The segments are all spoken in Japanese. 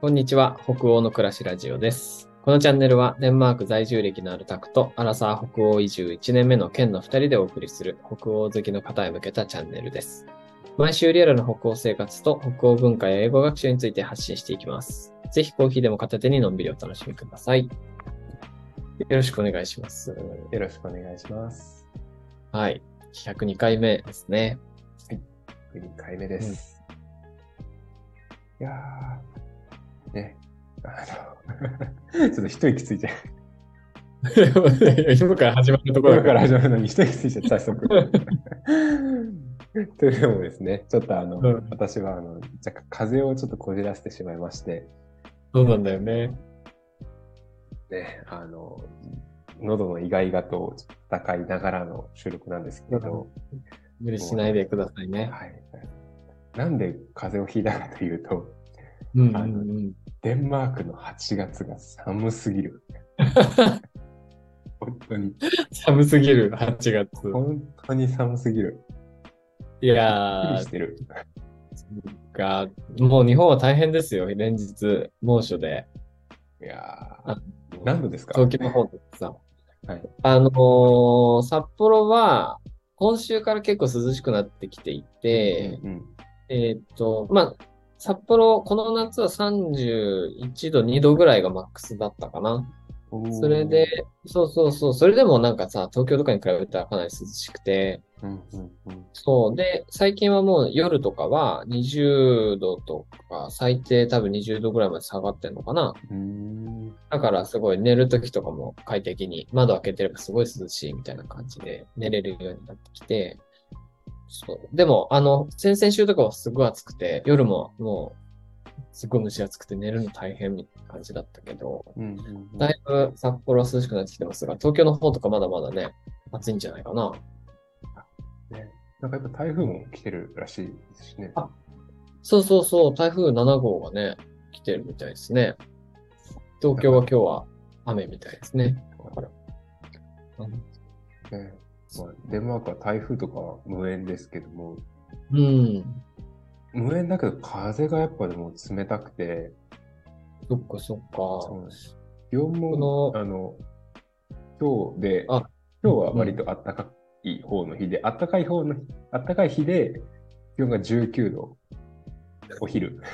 こんにちは。北欧の暮らしラジオです。このチャンネルはデンマーク在住歴のあるタクとアラサー北欧移住1年目の県の2人でお送りする北欧好きの方へ向けたチャンネルです。毎週リアルな北欧生活と北欧文化や英語学習について発信していきます。ぜひコーヒーでも片手にのんびりお楽しみください。よろしくお願いします。よろしくお願いします。はい。102回目ですね。2回目です。いやー、ね、あの、ちょっと一息ついちゃう。今から始まるところ今から始まるのに一息ついちゃった、早速。というのもですね、ちょっとあの、うん私はあの、若干風邪をちょっとこじらせてしまいまして、そうなんだよね。ね、あの、喉のイガイガと戦いながらの収録なんですけれど、無理しないでくださいね。はい。なんで風邪をひいたかというと、うんうんうん。デンマークの8月が寒すぎる。本当に、寒すぎる、8月。本当に寒すぎる。いやーりし、てる。が、もう日本は大変ですよ、連日、猛暑で。いやあー、何度ですか？東京の方とかさ。はい。あのー札幌は、今週から結構涼しくなってきていて、うんえーっと、まあ、札幌、この夏は31度、2度ぐらいがマックスだったかな。うん、それで、そうそうそう、それでもなんかさ、東京とかに比べたらかなり涼しくて、うんうんうん、そう。で、最近はもう夜とかは20度とか、最低多分20度ぐらいまで下がってんのかな。だからすごい寝るときとかも快適に、窓開けてればすごい涼しいみたいな感じで寝れるようになってきて、そう。でも、あの、先々週とかはすごい暑くて、夜ももう、すごい蒸し暑くて寝るの大変みたいな感じだったけど、うんうんうんだいぶ札幌は涼しくなってきてますが、東京の方とかまだまだね、暑いんじゃないかな。ね、なんかやっぱ台風も来てるらしいですしね。あそうそうそう、台風7号がね、来てるみたいですね。東京は今日は雨みたいですね。だから。うんねまあ、デンマークは台風とかは無縁ですけども、うん。無縁だけど風がやっぱでも冷たくて、そっかそっか。そうです気温もあの、今日で、あ今日は割と暖かい方の日で、暖かい方の日、暖かい日で、気温が19度、お昼、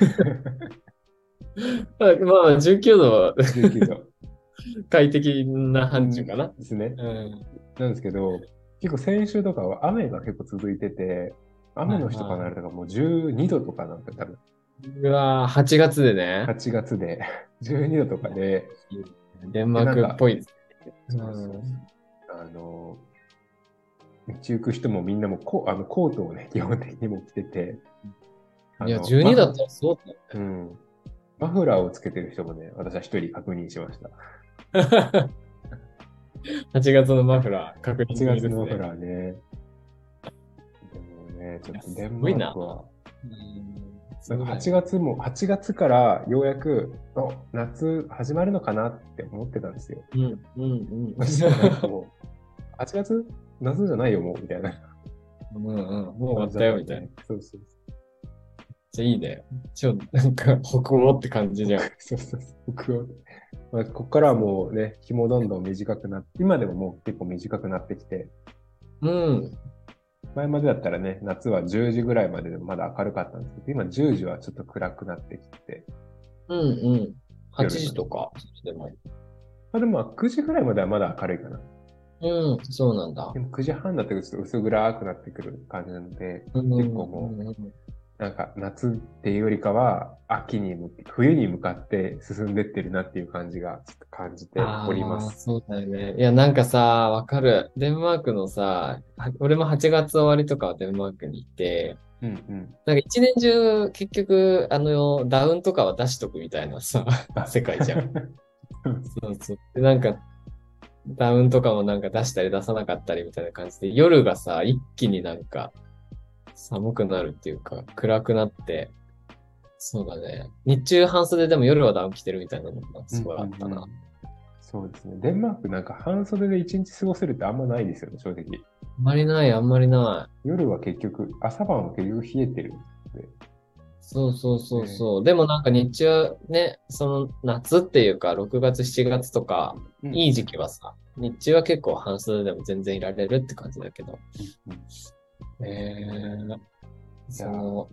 まあ、19度は19度 快適な範疇かな。ですね。うん。なんですけど、結構先週とかは雨が結構続いてて、雨の日とかになるとかもう12度とかなんて多分、うわー8月でね。8月で 12度とかで、デンマークっぽいです。そうそうそうあの、道行く人もみんなもコあのコートをね、基本的にも着てて、いや、あの12だったらそうだよ。うん。マフラーをつけてる人もね、私は一人確認しました。8月のマフラー、確認1済みですね月のマフラーね。でもね、ちょっとデンマークは、うんなんか8月も、8月からようやく、お夏始まるのかなって思ってたんですよ。うん、うん、うん。そしたらなんかもう、8月夏じゃないよ、もう、みたいな。うんうん、もう終わったよ、みたいな。。そうそうじゃあいいね。ちょ、なんか、北欧って感じじゃん。そう。そうそうそう。僕は、まあ、ここからはもうね、日もどんどん短くなって、今でももう結構短くなってきて、うん。前までだったらね、夏は10時ぐらいまででもまだ明るかったんですけど、今10時はちょっと暗くなってきて、うん、うん。8時とか、でも。まあでもまあ9時ぐらいまではまだ明るいかな。うん、そうなんだで。も9時半になってくるとちょっと薄暗くなってくる感じなので、結結構もううんなんか夏っていうよりかは秋に冬に向かって進んでってるなっていう感じがちょっと感じております。そうだよね。いや、なんかさ、わかる。デンマークのさ、は俺も8月終わりとかはデンマークに行って、うんうん。なんか一年中結局、あの、ダウンとかは出しとくみたいなさ、世界じゃん。そうそう。で、なんか、ダウンとかもなんか出したり出さなかったりみたいな感じで、夜がさ、一気になんか寒くなるっていうか、暗くなって、そうだね。日中半袖でも夜はダウン着てるみたいなのがすごいあったな。うんうんうんそうですね。デンマークなんか半袖で一日過ごせるってあんまないですよね、正直。あんまりない、あんまりな夜は結局、朝晩は結局冷えてる。そうそうそうそう。でもなんか日中はね、その夏っていうか、6月、7月とか、うんいい時期はさ、日中は結構半袖でも全然いられるって感じだけど、うんえー、その、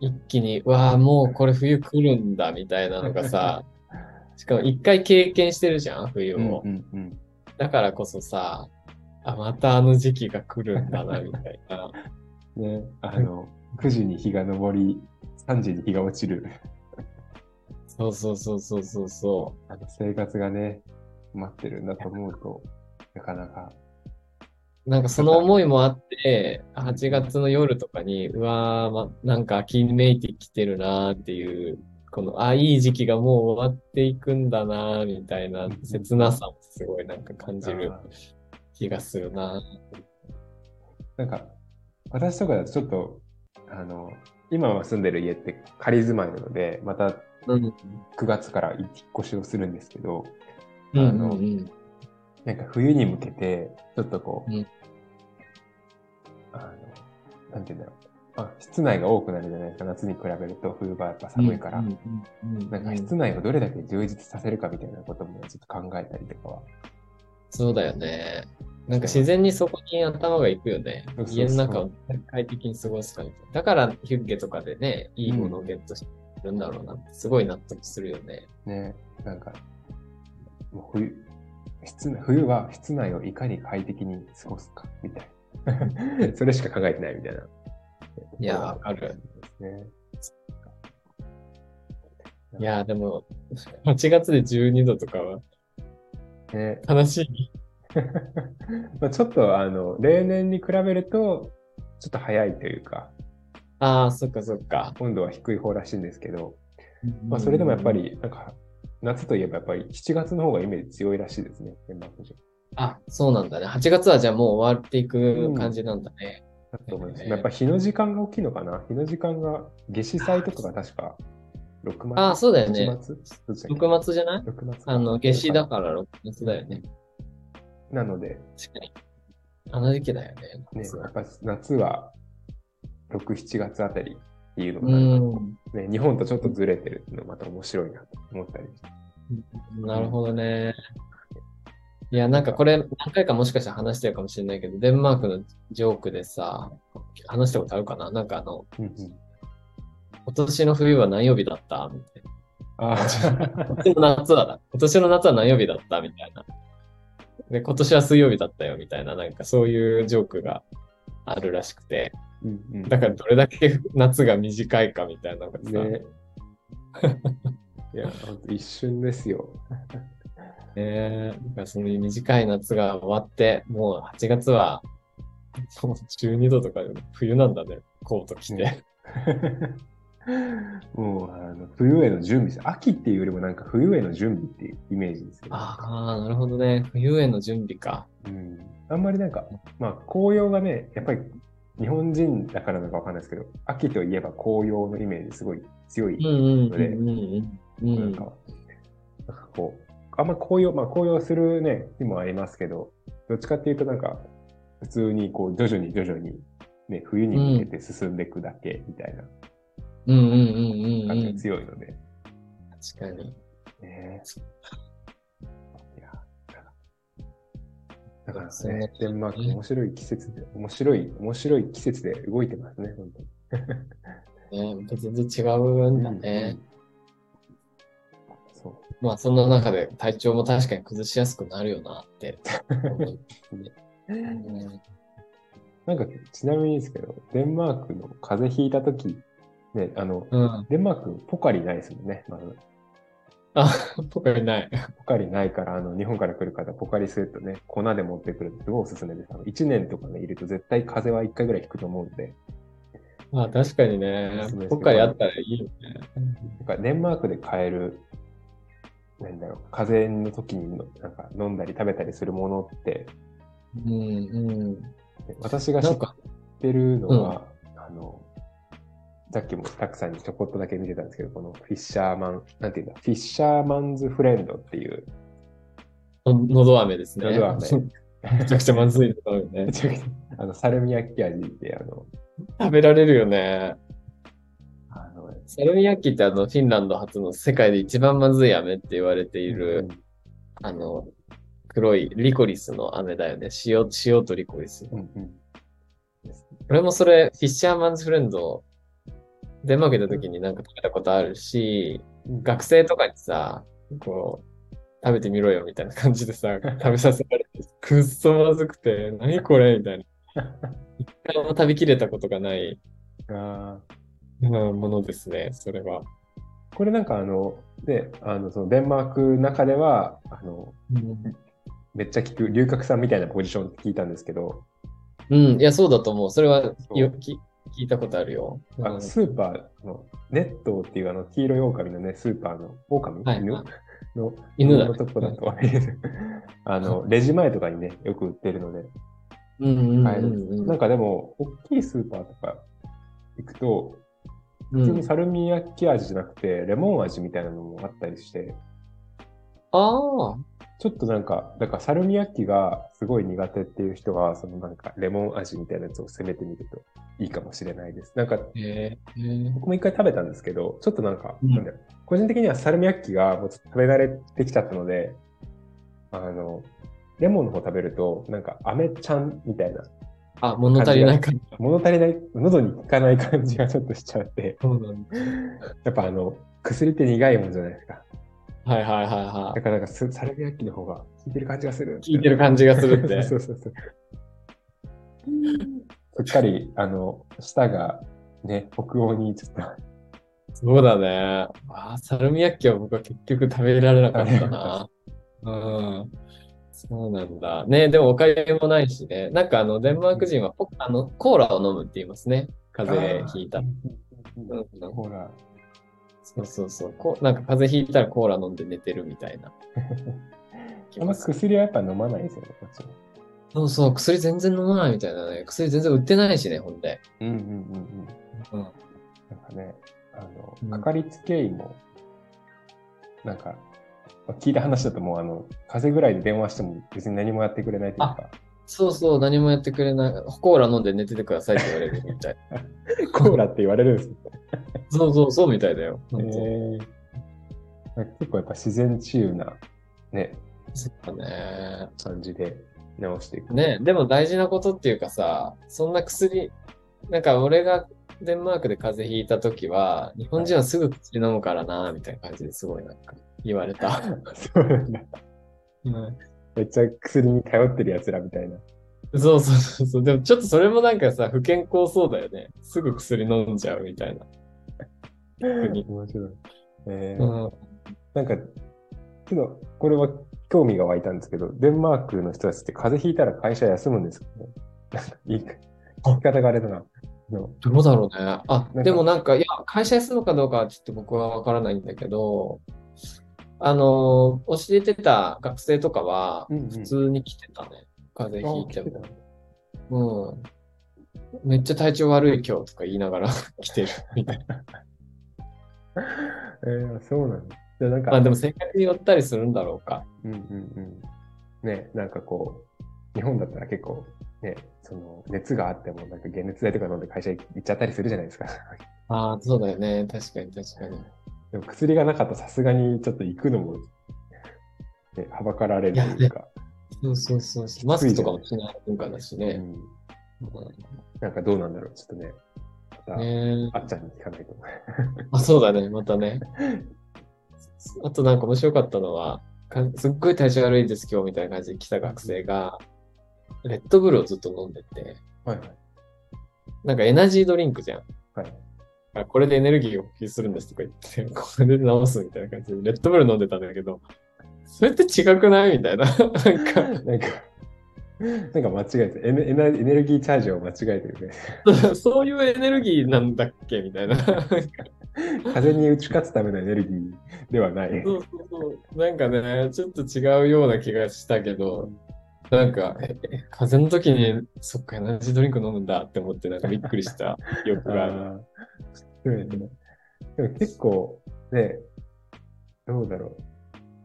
一気に、うわあ、もうこれ冬来るんだ、みたいなのがさ、しかも一回経験してるじゃん、冬を。うんうんだからこそさ、あ、またあの時期が来るんだな、みたいな。う んね、あの、9時に日が昇り、3時に日が落ちる、そうそうそうそうそうそあの生活がね、待ってるんだと思うと、なかなか。う。なんかその思いもあって、8月の夜とかに、うわー、ま、なんか秋めいてきてるなーっていう、この、あ、いい時期がもう終わっていくんだなーみたいな切なさもすごいなんか感じるあ気がするな。なんか、私とかだとちょっと、あの、今は住んでる家って仮住まいなので、またうん。9月から引っ越しをするんですけど、うんあのうんうん。なんか冬に向けて、ちょっとこう、うんあの、なんて言うんだろう。あ、室内が多くなるじゃないですか。夏に比べると冬場はやっぱ寒いから。なんか室内をどれだけ充実させるかみたいなこともちょっと考えたりとかは。そうだよね。なんか自然にそこに頭が行くよねう家の中を快適に過ごすかみたいな。だからヒュッゲとかでね、いいものをゲットしてるんだろうなって、すごい納得するよね。ね、なんか、もう冬、室内冬は室内をいかに快適に過ごすかみたいな。それしか考えてないみたいな。いや、わかる。ね。いや、でも、8月で12度とかはね悲しい。まあちょっとあの例年に比べるとちょっと早いというかああ、そっかそっか。温度は低い方らしいんですけど、まあ、それでもやっぱりなんか夏といえばやっぱり7月の方がイメージ強いらしいですねデンマーク人あ、そうなんだね。8月はじゃあもう終わっていく感じなんだね。だと思います、へえやっぱ日の時間が大きいのかな日の時間が夏至祭とかが確か6月ああ、そうだよね。7月どっちだっけ6月じゃない？6月かあの、夏至だから6月だよね。なので、確かに。あの時期だよね。ね、やっぱ夏は6、7月あたりっていうのが。ね、日本とちょっとずれてるっていうのがまた面白いなと思ったりして。なるほどね。いや、なんかこれ何回かもしかしたら話してるかもしれないけど、デンマークのジョークでさ、話したことあるかな？なんかあの、うんうん今年の冬は何曜日だった？みたいあな。今年の夏。今年の夏は何曜日だった？みたいな。で、今年は水曜日だったよみたいな、なんかそういうジョークがあるらしくて、うんうんだからどれだけ夏が短いかみたいなのがさ、ね。いや、一瞬ですよ。ねえ、だからその短い夏が終わって、もう8月は、もう12度とかで冬なんだね、コート着て。ね もうあの冬への準備です。秋っていうよりもなんか冬への準備っていうイメージですよ、ね。ああ、なるほどね。冬への準備か。うん、あんまりなんか、まあ紅葉がね、やっぱり日本人だからなのかわかんないですけど、秋といえば紅葉のイメージすごい強い。うんうんうんうんうん。なんか、なんかこう、あんま紅葉、まあ紅葉するね、日もありますけど、どっちかっていうとなんか、普通にこう徐々に徐々にね、冬に向けて進んでいくだけみたいなうん感じがうん。強いので、確かに。ねいや、だからそうね、デンマーク面白い季節で、面白い、面白い季節で動いてますね、本当に。ね、全然違うんだね。そまあそんな中で体調も確かに崩しやすくなるよなって思う。う。うんなんか、ちなみにですけど、デンマークの風邪ひいたとき、ね、あの、うん。デンマークポカリないですもんね、まず。あ、ポカリない。ポカリないから、あの、日本から来る方、ポカリスエットね、粉で持ってくるのすごいおすすめです。あの、1年とかね、いると絶対風邪は1回ぐらい引くと思うんで、まあ確かにねポカリあったらいいよね。なんかデンマークで買える、なんだろう、風邪の時にのなんか飲んだり食べたりするものって、うんうん。私が知ってるのは、あの、さっきもたくさんにちょこっとだけ見てたんですけど、このフィッシャーマン、なんていうんだ、フィッシャーマンズフレンドっていう、ののど飴ですね。のど飴 めちゃくちゃまずいのだよね。あの、サルミヤッキ味って、あの、食べられるよね。あのサルミヤッキってあの、フィンランド初の世界で一番まずい飴って言われている、あの、黒いリコリスの飴だよね。塩、塩とリコリス。うんうん俺もそれ、フィッシャーマンズフレンド、デンマーク行った時になんか食べたことあるし、うん学生とかにさ、こう、食べてみろよみたいな感じでさ、食べさせられて、くっそまずくて、何これみたいな。一回も食べきれたことがない、あうんものですね、それは。ーこれなんかあの、で、あの、そのデンマークの中では、あの、めっちゃ聞く、龍角さんみたいなポジションって聞いたんですけど、うん、いや、そうだと思う。それはよき聞いたことあるよ。うん。あスーパーのネットっていうあの黄色い狼のね、スーパーの狼、犬はい。はいの犬だ。のとこだと、あの、レジ前とかにね、よく売ってるので、なんかでも、大きいスーパーとか行くと、う普通にん。サルミヤッキ味じゃなくて、レモン味みたいなのもあったりして、ああ、ちょっとなんか、だからサルミヤッキがすごい苦手っていう人は、そのなんかレモン味みたいなやつを攻めてみるといいかもしれないです。なんか、へえ。へえ僕も一回食べたんですけど、ちょっとなんか、うんなんだろう個人的にはサルミヤッキがもうちょっと食べ慣れてきちゃったので、あの、レモンの方食べると、なんか、飴ちゃんみたいな、あ、物足りない感じ。物足りない、喉に効かない感じがちょっとしちゃって、そうなんだ。やっぱあの、薬って苦いもんじゃないですか。はいはいはいはだからなんかス、サルミヤッキの方が効いてる感じがする。い。聞いてる感じがするって。そうそうそう。すっかり、あの、舌がね、北欧にちょっと、そうだね。あーサルミヤッキは僕は結局食べられなかったな。うん。そうなんだ。ね、でもおかゆもないしね。なんかあの、デンマーク人はポあのコーラを飲むって言いますね。風邪ひいたう。んうんうんほら、そうそうそう。こうなんか風邪ひいたらコーラ飲んで寝てるみたいな。あんま薬はやっぱ飲まないですよね、こっちも。そうそう、薬全然飲まないみたいなね。薬全然売ってないしね、ほんで。うんうんうんうん。うん。なんかね、あうんの、かかりつけ医も、なんか、まあ聞いた話だともう、あの、風邪ぐらいで電話しても別に何もやってくれないというか、そうそう、何もやってくれない。コーラ飲んで寝ててくださいって言われるみたい。コーラって言われるんですよ。そうそう、そうみたいだよ。えー結構やっぱ自然治癒な、ね、そうだね。感じで直していく。ね、でも大事なことっていうかさ、そんな薬、なんか俺がデンマークで風邪ひいた時は、日本人はすぐ薬飲むからな、みたいな感じですごいなんか言われた。そうなんだ。うんめっちゃ薬に頼ってる奴らみたいな。そうそうそうそう。でもちょっとそれもなんかさ、不健康そうだよね。すぐ薬飲んじゃうみたいな。面白い。えーうん。なんか、ちょっと、これは興味が湧いたんですけど、デンマークの人たちって風邪ひいたら会社休むんですかね？なんかいいか、聞き方があれだな。のどうだろうね。あでもなんか、いや、会社休むかどうかはちょっと僕はわからないんだけど、あの、教えてた学生とかは、うんうん普通に来てたね。風邪ひいても。うん。めっちゃ体調悪い今日とか言いながら 来てるみたいな。えー、そうなんだ。じなんか、まあでも性格によったりするんだろうか。うんうんうん。ね、なんかこう、日本だったら結構、ね、その、熱があっても、なんか解熱剤とか飲んで会社行っちゃったりするじゃないですか。ああ、そうだよね。確かに確かに。でも薬がなかったらさすがにちょっと行くのも、ね、はばかられるというか、そうそうそうそう。マスクとかもしない文化だしね。うん、なんかどうなんだろう。ちょっとね、また、ねあっちゃんに聞かないと。あ、そうだね。またね。あとなんか面白かったのは、かすっごい体調悪いです今日みたいな感じで来た学生が、レッドブルをずっと飲んでて、はいはい。なんかエナジードリンクじゃん。はい。あこれでエネルギーを補給するんですとか言って、これで治すみたいな感じで、レッドブル飲んでたんだけど、それって違くないみたいな。なんか、なんか、なんか間違えてエネエネエネルギーチャージを間違えてるね。そういうエネルギーなんだっけみたいな。風に打ち勝つためのエネルギーではない。そうそうそう。なんかね、ちょっと違うような気がしたけど、なんか、ええ風邪の時に、そっか、エナジードリンク飲むんだって思って、なんかびっくりした 記憶がある。そうやねでも結構、ね、どうだろ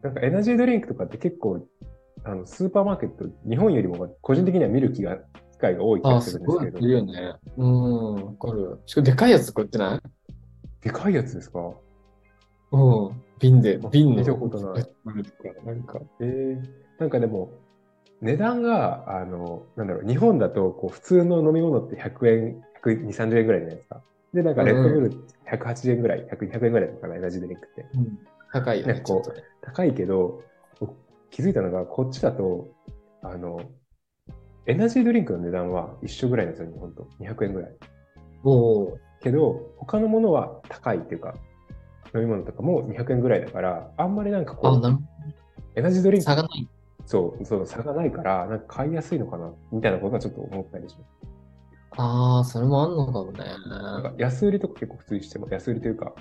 う。なんかエナジードリンクとかって結構、あの、スーパーマーケット、日本よりも個人的には見る気が、機会が多い気あ、がするんですけどすごいよね。うん、わかる。しかもでかいやつとか売ってない？でかいやつですか？うん。瓶で、瓶の。見たことない。なんか、えー、なんかでも、値段が、あの、なんだろう、日本だと、こう、普通の飲み物って100円、120、30円ぐらいじゃないですか。で、なんか、レッドブル180円ぐらい、100、200円ぐらいとかな、エナジードリンクって。うん高いよね、ねこうちょっとね高いけど、気づいたのが、こっちだと、あの、エナジードリンクの値段は一緒ぐらいなんですよ、日本と。200円ぐらい。おーけど、他のものは高いっていうか、飲み物とかも200円ぐらいだから、あんまりなんかこあ、う、エナジードリンク差がない。そう、そう、差がないから、なんか買いやすいのかな、みたいなことはちょっと思ったりします。ああ、それもあんのかもね。なんか安売りとか結構普通にしてます。安売りというか、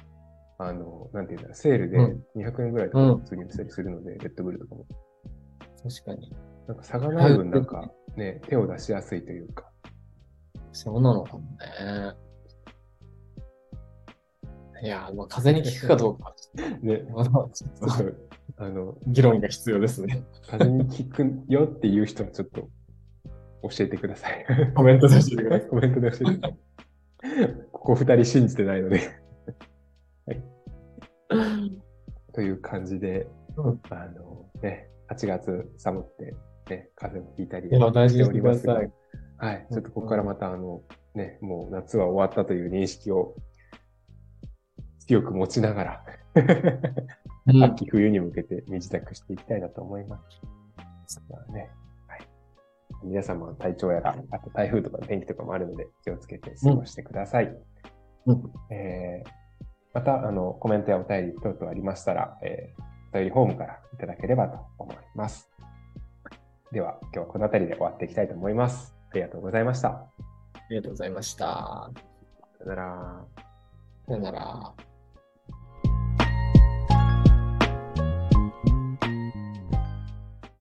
あの、なんていうんだろう、セールでうん200円ぐらいとか普通に売ったりするので、レッドブルとかも。確かに。なんか差がない分、なんかね、手を出しやすいというか。そうなのかもね。いや、まあ、風邪に効くかどうか。ね、まだちょっとと、あの、議論が必要ですね。風邪に効くよっていう人はちょっと教えてください。コメントで教えてください。コメントで教えてください。ここ二人信じてないので。はい。という感じで、うんあのね、8月寒くて、ね、風邪もひいたりしておりますがはい。ちょっとここからまた、あの、ね、もう夏は終わったという認識を強く持ちながら、うん秋冬に向けて身支度していきたいなと思います。まあねはい、皆様の体調やら、あと台風とか天気とかもあるので気をつけて過ごしてください。うんえーまたあのコメントやお便り等々ありましたら、えーお便りフォームからいただければと思います。では今日はこの辺りで終わっていきたいと思います。ありがとうございました。ありがとうございました。さよなら。さよなら。